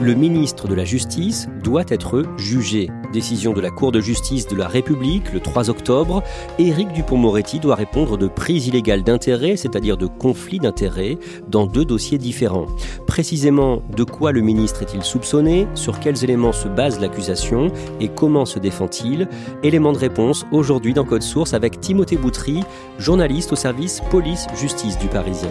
Le ministre de la Justice doit être jugé. Décision de la Cour de justice de la République le 3 octobre. Éric Dupont-Moretti doit répondre de prise illégale d'intérêt, c'est-à-dire de conflit d'intérêt, dans deux dossiers différents. Précisément, de quoi le ministre est-il soupçonné? Sur quels éléments se base l'accusation? Et comment se défend-il? Élément de réponse aujourd'hui dans Code Source avec Timothée Boutry, journaliste au service police-justice du Parisien.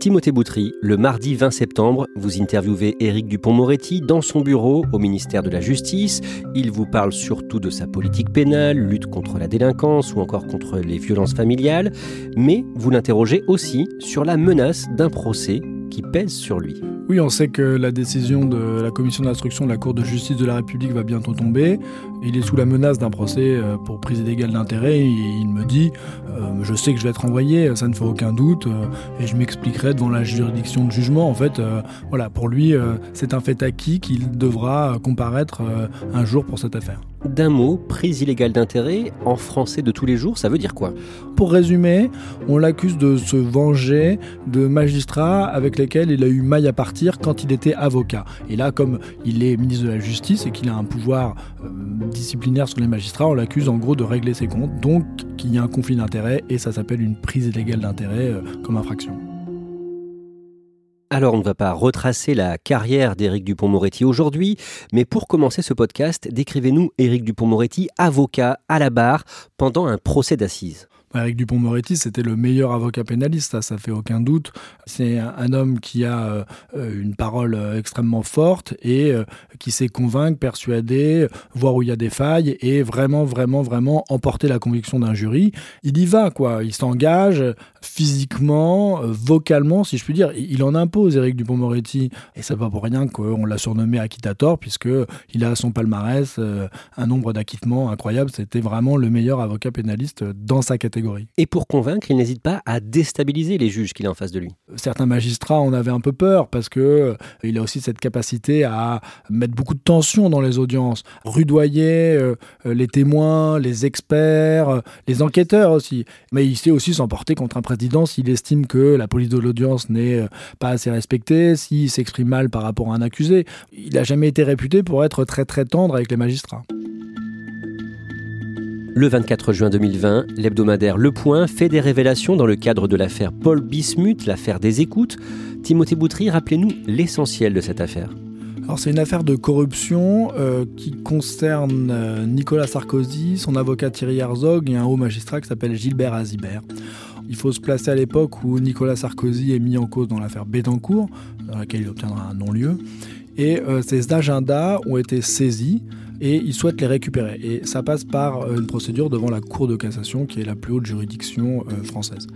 Timothée Boutry, le mardi 20 septembre, vous interviewez Éric Dupont-Moretti dans son bureau au ministère de la Justice. Il vous parle surtout de sa politique pénale, lutte contre la délinquance ou encore contre les violences familiales, mais vous l'interrogez aussi sur la menace d'un procès qui pèse sur lui. Oui, on sait que la décision de la commission d'instruction de la Cour de justice de la République va bientôt tomber. Il est sous la menace d'un procès euh, pour prise illégale d'intérêt. Il me dit euh, Je sais que je vais être envoyé, ça ne fait aucun doute, euh, et je m'expliquerai devant la juridiction de jugement. En fait, voilà, pour lui, c'est un fait acquis qu'il devra comparaître un jour pour cette affaire. D'un mot, prise illégale d'intérêt, en français de tous les jours, ça veut dire quoi? Pour résumer, on l'accuse de se venger de magistrats avec lesquels il a eu maille à partir quand il était avocat. Et là, comme il est ministre de la Justice et qu'il a un pouvoir disciplinaire sur les magistrats, on l'accuse en gros de régler ses comptes, donc qu'il y a un conflit d'intérêts et ça s'appelle une prise illégale d'intérêt euh, comme infraction. Alors on ne va pas retracer la carrière d'Éric Dupont-Moretti aujourd'hui, mais pour commencer ce podcast, décrivez-nous Éric Dupont-Moretti, avocat à la barre pendant un procès d'assises. Eric Dupont-Moretti, c'était le meilleur avocat pénaliste, ça, ça fait aucun doute. C'est un, homme qui a euh, une parole euh, extrêmement forte et euh, qui sait convaincre, persuader, voir où il y a des failles et vraiment, vraiment, vraiment emporter la conviction d'un jury. Il y va, quoi. Il s'engage physiquement, vocalement, si je puis dire. Il en impose, Eric Dupont-Moretti. Et c'est pas pour rien qu'on l'a surnommé Acquittator, puisque il a son palmarès un nombre d'acquittements incroyable. C'était vraiment le meilleur avocat pénaliste dans sa catégorie. Et pour convaincre, il n'hésite pas à déstabiliser les juges qu'il a en face de lui. Certains magistrats en avaient un peu peur parce que euh, il a aussi cette capacité à mettre beaucoup de tension dans les audiences, rudoyer euh, les témoins, les experts, euh, les enquêteurs aussi. Mais il sait aussi s'emporter contre un président s'il estime que la police de l'audience n'est pas assez respectée, s'il s'exprime mal par rapport à un accusé. Il n'a jamais été réputé pour être très très tendre avec les magistrats. Le 24 juin 2020, l'hebdomadaire Le Point fait des révélations dans le cadre de l'affaire Paul Bismuth, l'affaire des écoutes. Timothée Boutry, rappelez-nous l'essentiel de cette affaire. Alors c'est une affaire de corruption euh, qui concerne euh, Nicolas Sarkozy, son avocat Thierry Herzog et un haut magistrat qui s'appelle Gilbert Azibert. Il faut se placer à l'époque où Nicolas Sarkozy est mis en cause dans l'affaire Bettencourt, dans laquelle il obtiendra un non-lieu. Et euh, ces agendas ont été saisis et ils souhaitent les récupérer. Et ça passe par euh, une procédure devant la Cour de cassation, qui est la plus haute juridiction euh, française.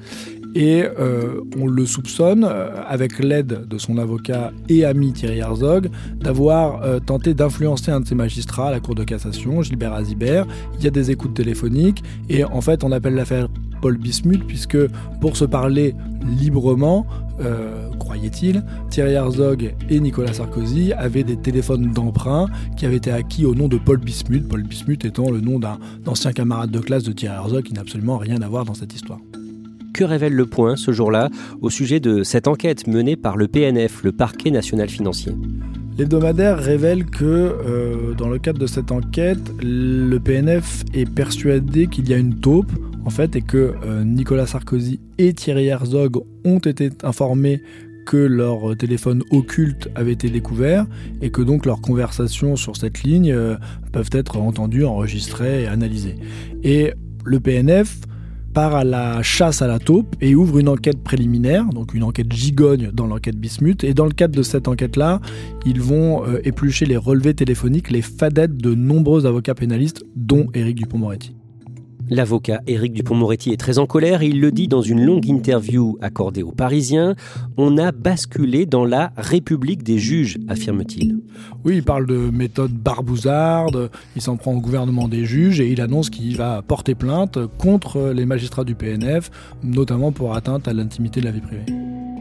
Et euh, on le soupçonne, avec l'aide de son avocat et ami Thierry Herzog, d'avoir tenté d'influencer un de ses magistrats à la Cour de cassation, Gilbert Azibert. Il y a des écoutes téléphoniques, et en fait on appelle l'affaire Paul Bismuth, puisque pour se parler librement, euh, croyait-il, Thierry Herzog et Nicolas Sarkozy avaient des téléphones d'emprunt qui avaient été acquis au nom de Paul Bismuth, Paul Bismuth étant le nom d'un ancien camarade de classe de Thierry Herzog qui n'a absolument rien à voir dans cette histoire. Que révèle le point ce jour-là au sujet de cette enquête menée par le PNF, le parquet national financier? L'hebdomadaire révèle que euh, dans le cadre de cette enquête, le PNF est persuadé qu'il y a une taupe en fait que euh, Nicolas Sarkozy et Thierry Herzog ont été informés que leur téléphone occulte avait été découvert et que donc leurs conversations sur cette ligne euh, peuvent être entendues, enregistrées et analysées. Et le PNF part à la chasse à la taupe et ouvre une enquête préliminaire, donc une enquête gigogne dans l'enquête Bismuth. Et dans le cadre de cette enquête-là, ils vont euh, éplucher les relevés téléphoniques, les fadettes de nombreux avocats pénalistes, dont Éric Dupont-Moretti. L'avocat Éric Dupont-Moretti est très en colère et il le dit dans une longue interview accordée aux Parisiens. On a basculé dans la République des juges, affirme-t-il. Oui, il parle de méthode barbouzarde, il s'en prend au gouvernement des juges et il annonce qu'il va porter plainte contre les magistrats du PNF, notamment pour atteinte à l'intimité de la vie privée.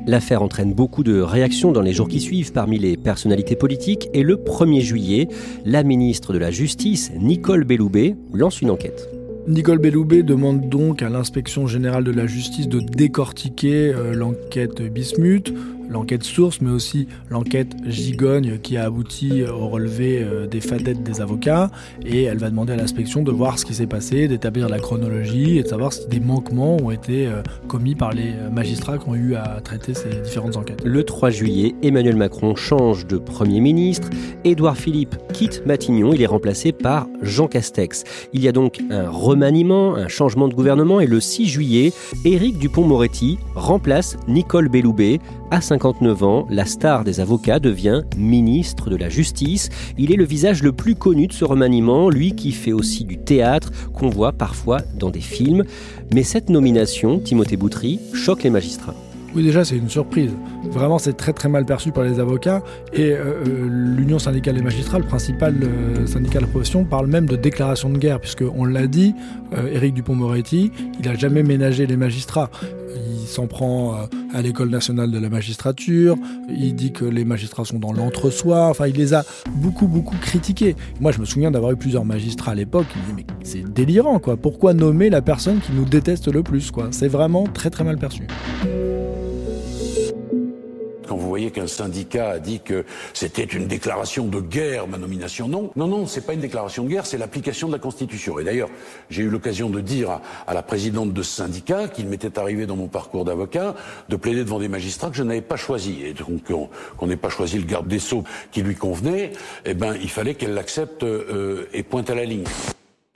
L'affaire entraîne beaucoup de réactions dans les jours qui suivent parmi les personnalités politiques et le 1er juillet, la ministre de la Justice, Nicole Belloubet, lance une enquête. Nicole Belloubet demande donc à l'inspection générale de la justice de décortiquer euh, l'enquête Bismuth, l'enquête source, mais aussi l'enquête gigogne qui a abouti au relevé euh, des fadettes des avocats. Et elle va demander à l'inspection de voir ce qui s'est passé, d'établir la chronologie et de savoir si des manquements ont été euh, commis par les magistrats qui ont eu à traiter ces différentes enquêtes. Le 3 juillet, Emmanuel Macron change de Premier ministre. Édouard Philippe quitte Matignon. Il est remplacé par Jean Castex. Il y a donc un remaniement, un changement de gouvernement. Et le 6 juillet, Éric Dupont-Moretti remplace Nicole Belloubet. À 59 ans, la star des avocats devient ministre de la Justice. Il est le visage le plus connu de ce remaniement, lui qui fait aussi du théâtre, qu'on voit parfois dans des films. Mais cette nomination, Timothée Boutry, choque les magistrats. Oui, déjà, c'est une surprise. Vraiment, c'est très très mal perçu par les avocats. Et euh, euh, l'Union syndicale des magistrats, le principal euh, syndicat de la profession, parle même de déclaration de guerre, puisque on l'a dit, Éric Dupont-Moretti, il n'a jamais ménagé les magistrats. Il s'en prend à l'école nationale de la magistrature, il dit que les magistrats sont dans l'entre-soi, enfin il les a beaucoup beaucoup critiqués. Moi je me souviens d'avoir eu plusieurs magistrats à l'époque. Qui disaient mais c'est délirant quoi, pourquoi nommer la personne qui nous déteste le plus quoi? C'est vraiment très très mal perçu voyez qu'un syndicat a dit que c'était une déclaration de guerre, ma nomination. Non, non, non, c'est pas une déclaration de guerre, c'est l'application de la Constitution. Et d'ailleurs, j'ai eu l'occasion de dire à, la présidente de ce syndicat qu'il m'était arrivé dans mon parcours d'avocat de plaider devant des magistrats que je n'avais pas choisi. Et donc, qu'on n'ait pas choisi le garde des Sceaux qui lui convenait, eh ben, il fallait qu'elle l'accepte euh, et pointe à la ligne.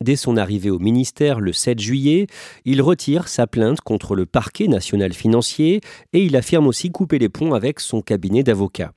Dès son arrivée au ministère le 7 juillet, il retire sa plainte contre le parquet national financier et il affirme aussi couper les ponts avec son cabinet d'avocats.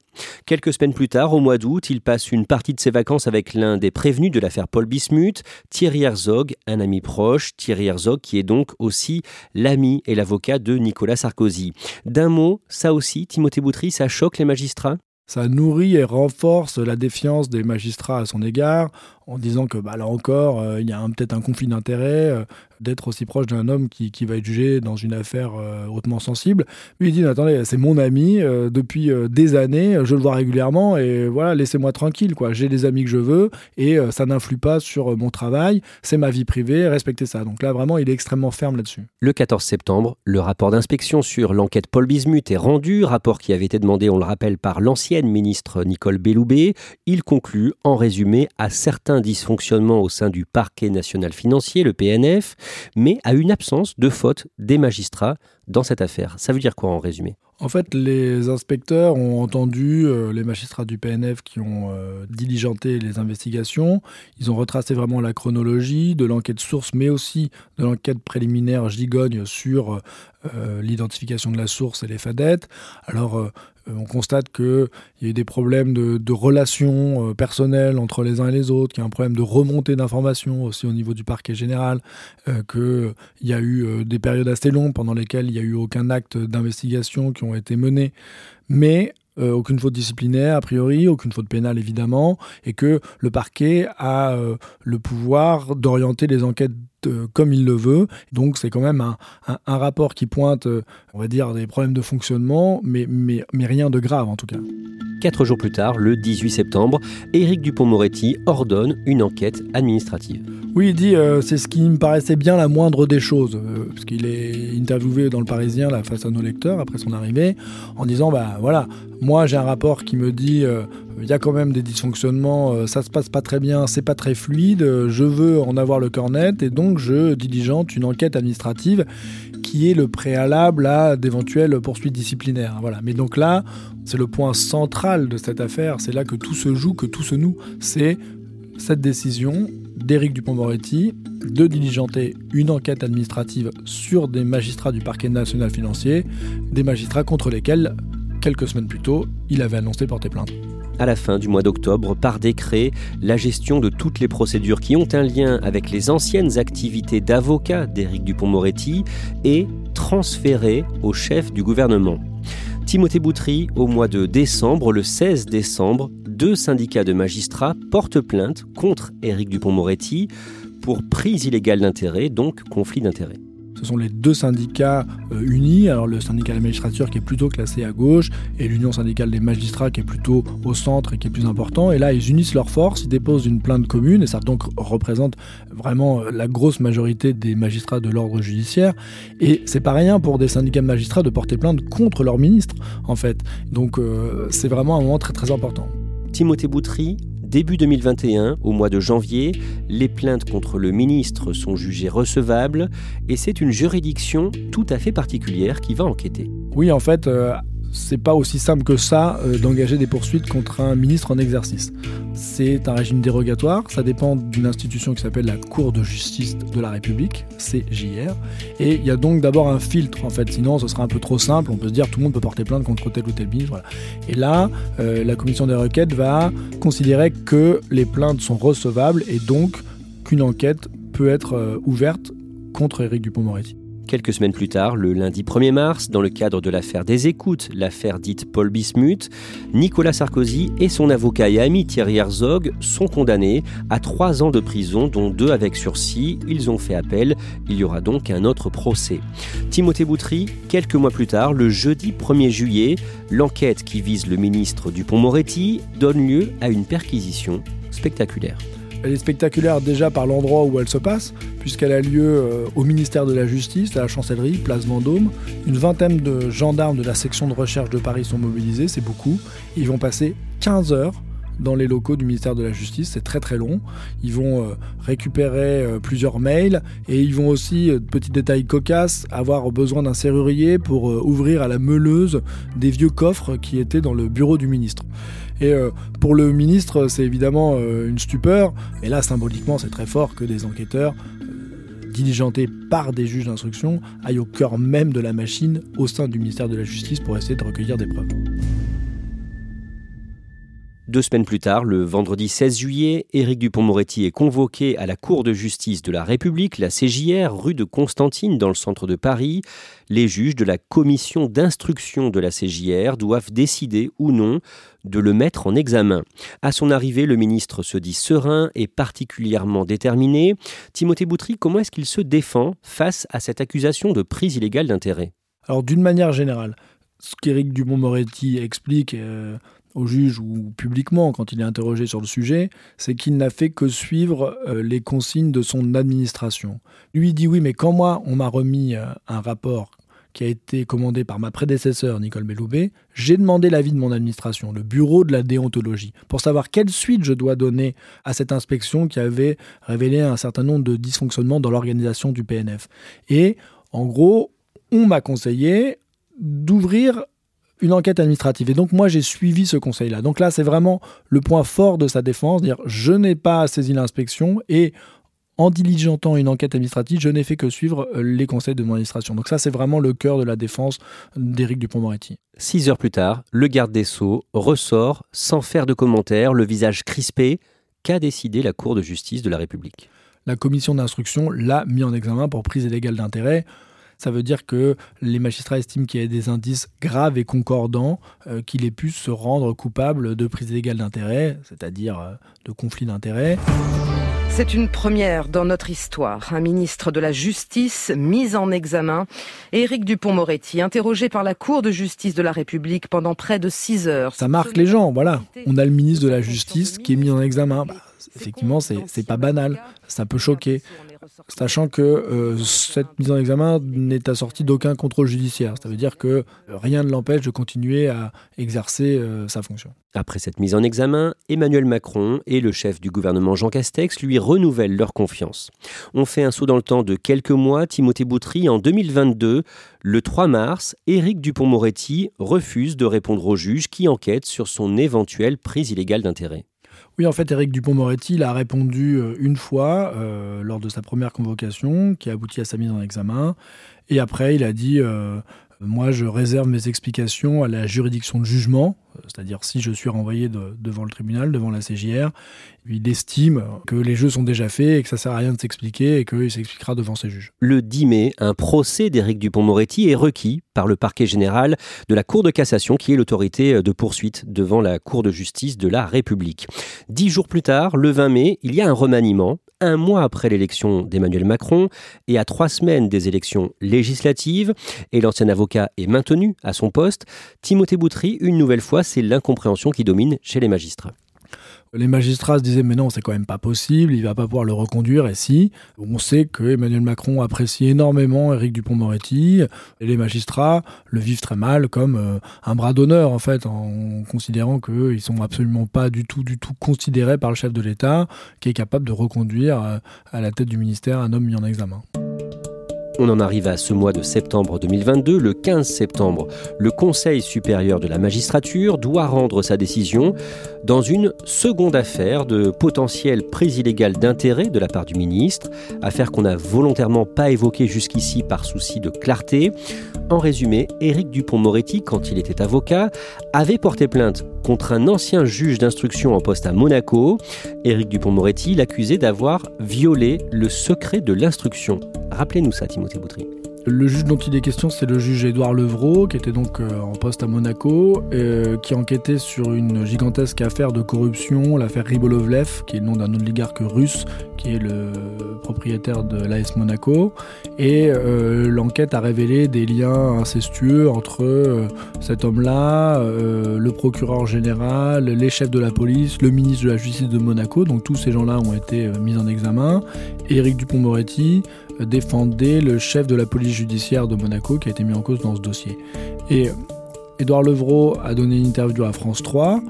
Quelques semaines plus tard, au mois d'août, il passe une partie de ses vacances avec l'un des prévenus de l'affaire Paul Bismuth, Thierry Herzog, un ami proche, Thierry Herzog qui est donc aussi l'ami et l'avocat de Nicolas Sarkozy. D'un mot, ça aussi, Timothée Boutry, ça choque les magistrats? Ça nourrit et renforce la défiance des magistrats à son égard en disant que bah, là encore, euh, il y a peut-être un conflit d'intérêts euh, d'être aussi proche d'un homme qui, qui, va être jugé dans une affaire euh, hautement sensible. Lui, il dit, attendez, c'est mon ami, depuis des années, je le vois régulièrement, et voilà, laissez-moi tranquille, quoi. J'ai les amis que je veux, et ça n'influe pas sur mon travail, c'est ma vie privée, respectez ça. Donc là, vraiment, il est extrêmement ferme là-dessus. Le 14 septembre, le rapport d'inspection sur l'enquête Paul Bismuth est rendu, rapport qui avait été demandé, on le rappelle, par l'ancienne ministre Nicole Belloubet. Il conclut, en résumé, à certains dysfonctionnement au sein du parquet national financier, le PNF, mais à une absence de faute des magistrats dans cette affaire. Ça veut dire quoi en résumé? En fait, les inspecteurs ont entendu euh, les magistrats du PNF qui ont euh, diligenté les investigations. Ils ont retracé vraiment la chronologie de l'enquête source, mais aussi de l'enquête préliminaire gigogne sur euh, l'identification de la source et les fadettes. Alors, on constate qu'il y a eu des problèmes de, relations personnelles entre les uns et les autres, qu'il y a un problème de remontée d'informations aussi au niveau du parquet général, qu'il y a eu des périodes assez longues pendant lesquelles n'y a eu aucun acte d'investigation qui ont été menées, mais euh, aucune faute disciplinaire a priori, aucune faute pénale évidemment, et que le parquet a euh, le pouvoir d'orienter les enquêtes comme il le veut. Donc c'est quand même un, rapport qui pointe, euh, on va dire, des problèmes de fonctionnement, mais, mais, mais rien de grave en tout cas. Quatre jours plus tard, le 18 septembre, Éric Dupont-Moretti ordonne une enquête administrative. Oui, il dit euh, c'est ce qui me paraissait bien la moindre des choses, parce qu'il est interviewé dans le Parisien là, face à nos lecteurs après son arrivée, en disant bah voilà, moi j'ai un rapport qui me dit il y a quand même des dysfonctionnements, ça se passe pas très bien, c'est pas très fluide, je veux en avoir le cœur net et donc je diligente une enquête administrative qui est le préalable à d'éventuelles poursuites disciplinaires. Voilà. Mais donc là, c'est le point central de cette affaire, c'est là que tout se joue, que tout se noue. C'est cette décision d'Éric Dupont-Moretti de diligenter une enquête administrative sur des magistrats du parquet national financier, des magistrats contre lesquels, quelques semaines plus tôt, il avait annoncé porter plainte à la fin du mois d'octobre par décret la gestion de toutes les procédures qui ont un lien avec les anciennes activités d'avocat d'Éric Dupont-Moretti et transférée au chef du gouvernement. Timothée Boutry, au mois de décembre, le 16 décembre, deux syndicats de magistrats portent plainte contre Éric Dupont-Moretti pour prise illégale d'intérêt, donc conflit d'intérêts. Ce sont les deux syndicats euh, unis, alors le syndicat de la magistrature qui est plutôt classé à gauche et l'union syndicale des magistrats qui est plutôt au centre et qui est plus important. Et là, ils unissent leurs forces, ils déposent une plainte commune et ça donc représente vraiment euh, la grosse majorité des magistrats de l'ordre judiciaire. Et c'est pas rien pour des syndicats de magistrats de porter plainte contre leur ministre, en fait. Donc euh, c'est vraiment un moment très très important. Timothée Boutry Début 2021, au mois de janvier, les plaintes contre le ministre sont jugées recevables et c'est une juridiction tout à fait particulière qui va enquêter. Oui, en fait, euh, c'est pas aussi simple que ça euh, d'engager des poursuites contre un ministre en exercice. C'est un régime dérogatoire, ça dépend d'une institution qui s'appelle la Cour de justice de la République, CJR, et il y a donc d'abord un filtre en fait, sinon ce sera un peu trop simple, on peut se dire tout le monde peut porter plainte contre tel ou tel ministre. Et là, euh, la commission des requêtes va considérer que les plaintes sont recevables et donc qu'une enquête peut être euh, ouverte contre Éric Dupont-Moretti. Quelques semaines plus tard, le lundi 1er mars, dans le cadre de l'affaire des écoutes, l'affaire dite Paul Bismuth, Nicolas Sarkozy et son avocat et ami Thierry Herzog sont condamnés à trois ans de prison, dont deux avec sursis. Ils ont fait appel. Il y aura donc un autre procès. Timothée Boutry, quelques mois plus tard, le jeudi 1er juillet, l'enquête qui vise le ministre Dupont-Moretti donne lieu à une perquisition spectaculaire. Elle est spectaculaire déjà par l'endroit où elle se passe, puisqu'elle a lieu euh, au ministère de la Justice, à la Chancellerie, place Vendôme. Une vingtaine de gendarmes de la section de recherche de Paris sont mobilisés, c'est beaucoup. Ils vont passer 15 heures dans les locaux du ministère de la Justice, c'est très très long. Ils vont euh, récupérer euh, plusieurs mails et ils vont aussi, petit détail cocasse, avoir besoin d'un serrurier pour ouvrir à la meuleuse des vieux coffres qui étaient dans le bureau du ministre. Et euh, pour le ministre, c'est évidemment euh, une stupeur. Et là, symboliquement, c'est très fort que des enquêteurs euh, diligentés par des juges d'instruction aillent au cœur même de la machine au sein du ministère de la Justice pour essayer de recueillir des preuves. Deux semaines plus tard, le vendredi 16 juillet, Éric Dupont-Moretti est convoqué à la Cour de justice de la République, la CJR, rue de Constantine, dans le centre de Paris. Les juges de la commission d'instruction de la CJR doivent décider ou non de le mettre en examen. À son arrivée, le ministre se dit serein et particulièrement déterminé. Timothée Boutry, comment est-ce qu'il se défend face à cette accusation de prise illégale d'intérêt? Alors, d'une manière générale, ce qu'Éric Dupont-Moretti explique. Euh, au juge ou publiquement quand il est interrogé sur le sujet, c'est qu'il n'a fait que suivre euh, les consignes de son administration. Lui dit oui, mais quand moi on m'a remis euh, un rapport qui a été commandé par ma prédécesseur Nicole Belloubet, j'ai demandé l'avis de mon administration, le bureau de la déontologie, pour savoir quelle suite je dois donner à cette inspection qui avait révélé un certain nombre de dysfonctionnements dans l'organisation du PNF. Et en gros, on m'a conseillé d'ouvrir une enquête administrative. Et donc moi j'ai suivi ce conseil-là. Donc là c'est vraiment le point fort de sa défense, dire je n'ai pas saisi l'inspection et en diligentant une enquête administrative, je n'ai fait que suivre euh, les conseils de mon administration. Donc ça, c'est vraiment le cœur de la défense d'Éric Dupont-Moretti. Six heures plus tard, le garde des Sceaux ressort, sans faire de commentaires, le visage crispé, qu'a décidé la Cour de justice de la République? La commission d'instruction l'a mis en examen pour prise illégale d'intérêt ça veut dire que les magistrats estiment qu'il y a des indices graves et concordants euh, qu'il ait pu se rendre coupable de prise illégale d'intérêt, c'est-à-dire euh, de conflit d'intérêt. C'est une première dans notre histoire. Un ministre de la Justice mis en examen. Éric Dupont-Moretti, interrogé par la Cour de justice de la République pendant près de six heures. Ça marque les gens, voilà. On a le ministre de la Justice qui est mis en examen. Bah, effectivement, c'est pas banal. Ça peut choquer sachant que euh, cette mise en examen n'est assortie d'aucun contrôle judiciaire. Ça veut dire que rien ne l'empêche de continuer à exercer euh, sa fonction. Après cette mise en examen, Emmanuel Macron et le chef du gouvernement Jean Castex lui renouvellent leur confiance. On fait un saut dans le temps de quelques mois. Timothée Boutry, en 2022, le 3 mars, Éric Dupont-Moretti refuse de répondre au juge qui enquête sur son éventuelle prise illégale d'intérêt. Oui, en fait, Éric Dupont-Moretti a répondu euh, une fois euh, lors de sa première convocation, qui a abouti à sa mise en examen. Et après, il a dit euh, Moi, je réserve mes explications à la juridiction de jugement, c'est-à-dire si je suis renvoyé devant le tribunal, devant la CJR, il estime que les jeux sont déjà faits et que ça sert à rien de s'expliquer et qu'il s'expliquera devant ses juges. Le 10 mai, un procès d'Éric Dupont-Moretti est requis par le parquet général de la Cour de cassation, qui est l'autorité de poursuite devant la Cour de justice de la République. Dix jours plus tard, le 20 mai, il y a un remaniement, un mois après l'élection d'Emmanuel Macron et à trois semaines des élections législatives, et l'ancien avocat est maintenu à son poste. Timothée Boutry, une nouvelle fois, c'est l'incompréhension qui domine chez les magistrats. Les magistrats se disaient mais non, c'est quand même pas possible, il va pas pouvoir le reconduire. Et si, on sait que Emmanuel Macron apprécie énormément Éric Dupont-Moretti, et les magistrats le vivent très mal comme euh, un bras d'honneur en fait, en considérant qu'ils sont absolument pas du tout, du tout considérés par le chef de l'État, qui est capable de reconduire euh, à la tête du ministère un homme mis en examen. On en arrive à ce mois de septembre 2022. Le 15 septembre, le Conseil supérieur de la magistrature doit rendre sa décision dans une seconde affaire de potentielle prise illégale d'intérêt de la part du ministre, affaire qu'on n'a volontairement pas évoquée jusqu'ici par souci de clarté. En résumé, Éric Dupont-Moretti, quand il était avocat, avait porté plainte contre un ancien juge d'instruction en poste à Monaco. Éric Dupont-Moretti l'accusait d'avoir violé le secret de l'instruction. Rappelez-nous ça, Timothée Boutry. Le juge dont il est question, c'est le juge Édouard Levrault, qui était donc euh, en poste à Monaco, euh, qui enquêtait sur une gigantesque affaire de corruption, l'affaire Ribolovlev, qui est le nom d'un oligarque russe, qui est le propriétaire de l'AS Monaco. Et euh, l'enquête a révélé des liens incestueux entre cet homme-là, le procureur général, les chefs de la police, le ministre de la Justice de Monaco. Donc tous ces gens-là ont été mis en examen. Et Éric Dupont-Moretti défendait le chef de la police judiciaire de Monaco qui a été mis en cause dans ce dossier. Et Édouard Levrault a donné une interview à France 3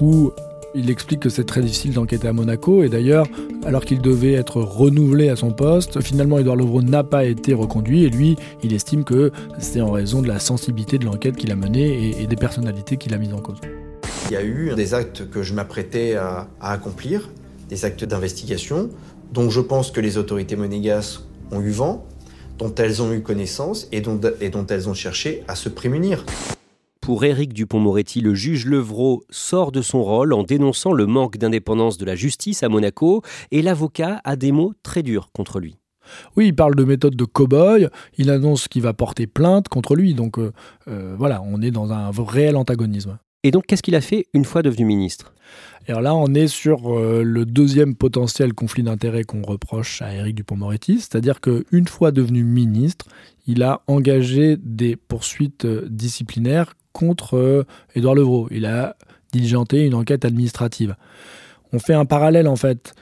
où il explique que c'est très difficile d'enquêter à Monaco et d'ailleurs, alors qu'il devait être renouvelé à son poste, finalement Édouard Levrault n'a pas été reconduit et lui, il estime que c'est en raison de la sensibilité de l'enquête qu'il a menée et, des personnalités qu'il a mises en cause. Il y a eu des actes que je m'apprêtais à, à accomplir, des actes d'investigation, dont je pense que les autorités monégasques ont eu vent, dont elles ont eu connaissance et dont, et dont elles ont cherché à se prémunir. Pour Éric Dupont-Moretti, le juge Levrault sort de son rôle en dénonçant le manque d'indépendance de la justice à Monaco et l'avocat a des mots très durs contre lui. Oui, il parle de méthode de cow-boy, il annonce qu'il va porter plainte contre lui, donc euh, euh, voilà, on est dans un réel antagonisme. Et donc, qu'est-ce qu'il a fait une fois devenu ministre? Alors là, on est sur euh, le deuxième potentiel conflit d'intérêts qu'on reproche à Éric Dupont-Moretti, c'est-à-dire qu'une fois devenu ministre, il a engagé des poursuites euh, disciplinaires contre euh, Édouard Levrault. Il a diligenté une enquête administrative. On fait un parallèle en fait.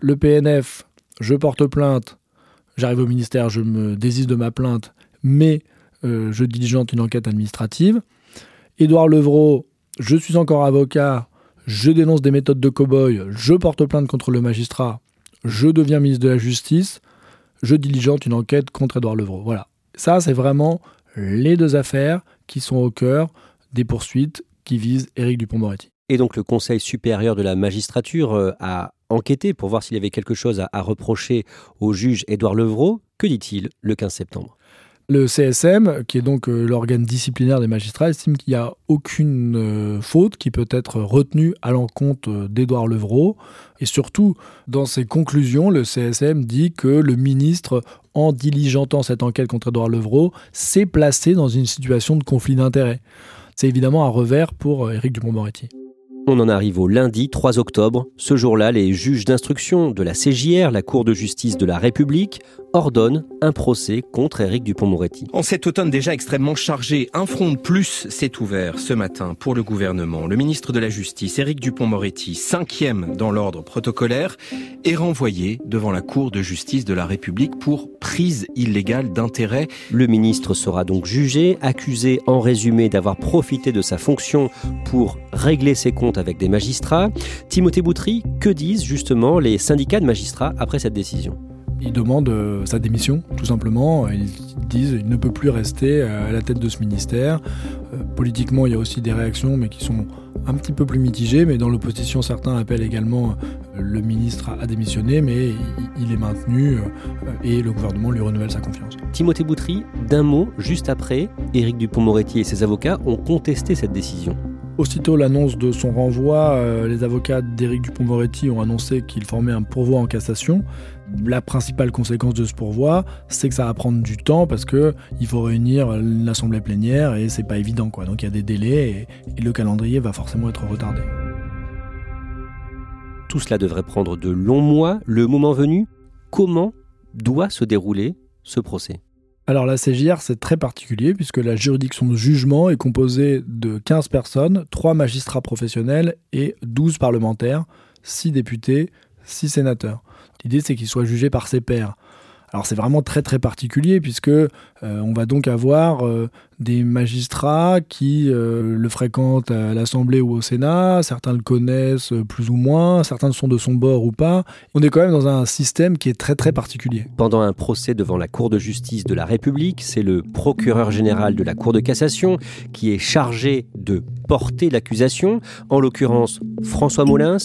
Le PNF, je porte plainte, j'arrive au ministère, je me désiste de ma plainte, mais je diligente une enquête administrative. Édouard Levrault je suis encore avocat, je dénonce des méthodes de cow-boy, je porte plainte contre le magistrat, je deviens ministre de la Justice, je diligente une enquête contre Édouard Levrault. Voilà. Ça, c'est vraiment les deux affaires qui sont au cœur des poursuites qui visent Éric Dupont-Moretti. Et donc le Conseil supérieur de la magistrature euh, a enquêté pour voir s'il y avait quelque chose à, à reprocher au juge Édouard Levrault. Que dit-il le 15 septembre? Le CSM, qui est donc euh, l'organe disciplinaire des magistrats, estime qu'il n'y a aucune euh, faute qui peut être retenue à l'encontre euh, d'Édouard Levrault. Et surtout, dans ses conclusions, le CSM dit que le ministre, en diligentant cette enquête contre Édouard Levrault, s'est placé dans une situation de conflit d'intérêts. C'est évidemment un revers pour Éric Dupond-Moretti. On en arrive au lundi 3 octobre. Ce jour-là, les juges d'instruction de la CJR, la Cour de justice de la République, ordonnent un procès contre Éric Dupont-Moretti. En cet automne déjà extrêmement chargé, un front de plus s'est ouvert ce matin pour le gouvernement. Le ministre de la Justice, Éric Dupont-Moretti, cinquième dans l'ordre protocolaire, est renvoyé devant la Cour de justice de la République pour prise illégale d'intérêt. Le ministre sera donc jugé, accusé en résumé d'avoir profité de sa fonction pour régler ses comptes avec des magistrats. Timothée Boutry, que disent justement les syndicats de magistrats après cette décision? Ils demandent euh, sa démission, tout simplement. Ils disent qu'il ne peut plus rester euh, à la tête de ce ministère. Euh, politiquement, il y a aussi des réactions, mais qui sont un petit peu plus mitigées. Mais dans l'opposition, certains appellent également le ministre à démissionner, mais il est maintenu et le gouvernement lui renouvelle sa confiance. Timothée Boutry, d'un mot, juste après, Éric Dupont-Moretti et ses avocats ont contesté cette décision. Aussitôt l'annonce de son renvoi, euh, les avocats d'Éric Dupont-Moretti ont annoncé qu'ils formaient un pourvoi en cassation. La principale conséquence de ce pourvoi, c'est que ça va prendre du temps parce que il faut réunir l'assemblée plénière et c'est pas évident quoi. Donc il y a des délais et le calendrier va forcément être retardé. Tout cela devrait prendre de longs mois. Le moment venu, comment doit se dérouler ce procès? Alors la CJR, c'est très particulier puisque la juridiction de jugement est composée de 15 personnes, 3 magistrats professionnels et 12 parlementaires, 6 députés, 6 sénateurs. L'idée, c'est qu'ils soient jugés par ses pairs. Alors c'est vraiment très très particulier puisque euh, on va donc avoir euh, des magistrats qui euh, le fréquentent à l'Assemblée ou au Sénat, certains le connaissent plus ou moins, certains sont de son bord ou pas. On est quand même dans un système qui est très très particulier. Pendant un procès devant la Cour de justice de la République, c'est le procureur général de la Cour de cassation qui est chargé de porter l'accusation, en l'occurrence François Molins.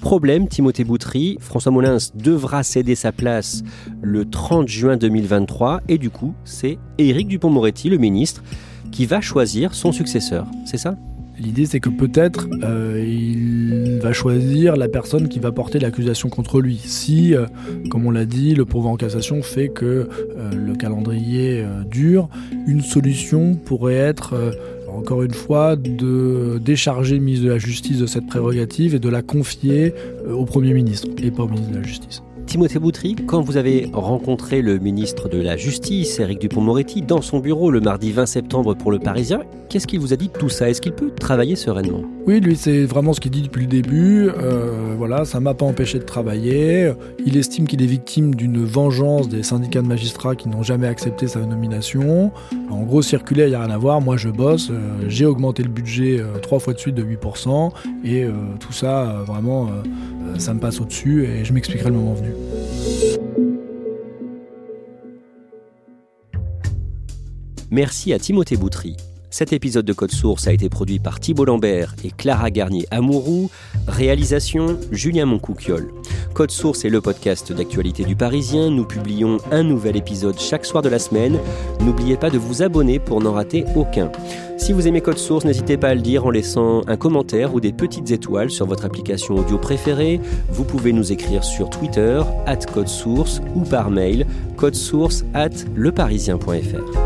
Problème, Timothée Boutry, François Molins devra céder sa place le 30 juin 2023 et du coup, c'est Éric Dupont-Moretti, le ministre, qui va choisir son successeur. C'est ça? L'idée, c'est que peut-être euh, il va choisir la personne qui va porter l'accusation contre lui. Si, euh, comme on l'a dit, le pourvoi en cassation fait que euh, le calendrier dure, une solution pourrait être, encore une fois, de décharger le ministre de la Justice de cette prérogative et de la confier au Premier ministre et pas au ministre de la Justice. Timothée Boutry, quand vous avez rencontré le ministre de la Justice, Éric Dupont-Moretti, dans son bureau le mardi 20 septembre pour le Parisien, qu'est-ce qu'il vous a dit de tout ça? Est-ce qu'il peut travailler sereinement? Oui, lui, c'est vraiment ce qu'il dit depuis le début. Euh, voilà, ça m'a pas empêché de travailler. Il estime qu'il est victime d'une vengeance des syndicats de magistrats qui n'ont jamais accepté sa nomination. En gros, circuler, il n'y a rien à voir. Moi, je bosse. Euh, j'ai augmenté le budget euh, trois fois de suite de 8%. Et tout ça, vraiment, ça me passe au-dessus et je m'expliquerai le moment venu. Merci à Timothée Boutry. Cet épisode de Code Source a été produit par Thibault Lambert et Clara Garnier-Amouroux. Réalisation Julien Moncouquiol. Code Source est le podcast d'actualité du Parisien. Nous publions un nouvel épisode chaque soir de la semaine. N'oubliez pas de vous abonner pour n'en rater aucun. Si vous aimez Code Source, n'hésitez pas à le dire en laissant un commentaire ou des petites étoiles sur votre application audio préférée. Vous pouvez nous écrire sur Twitter, at Code Source, ou par mail, codesource at leparisien.fr.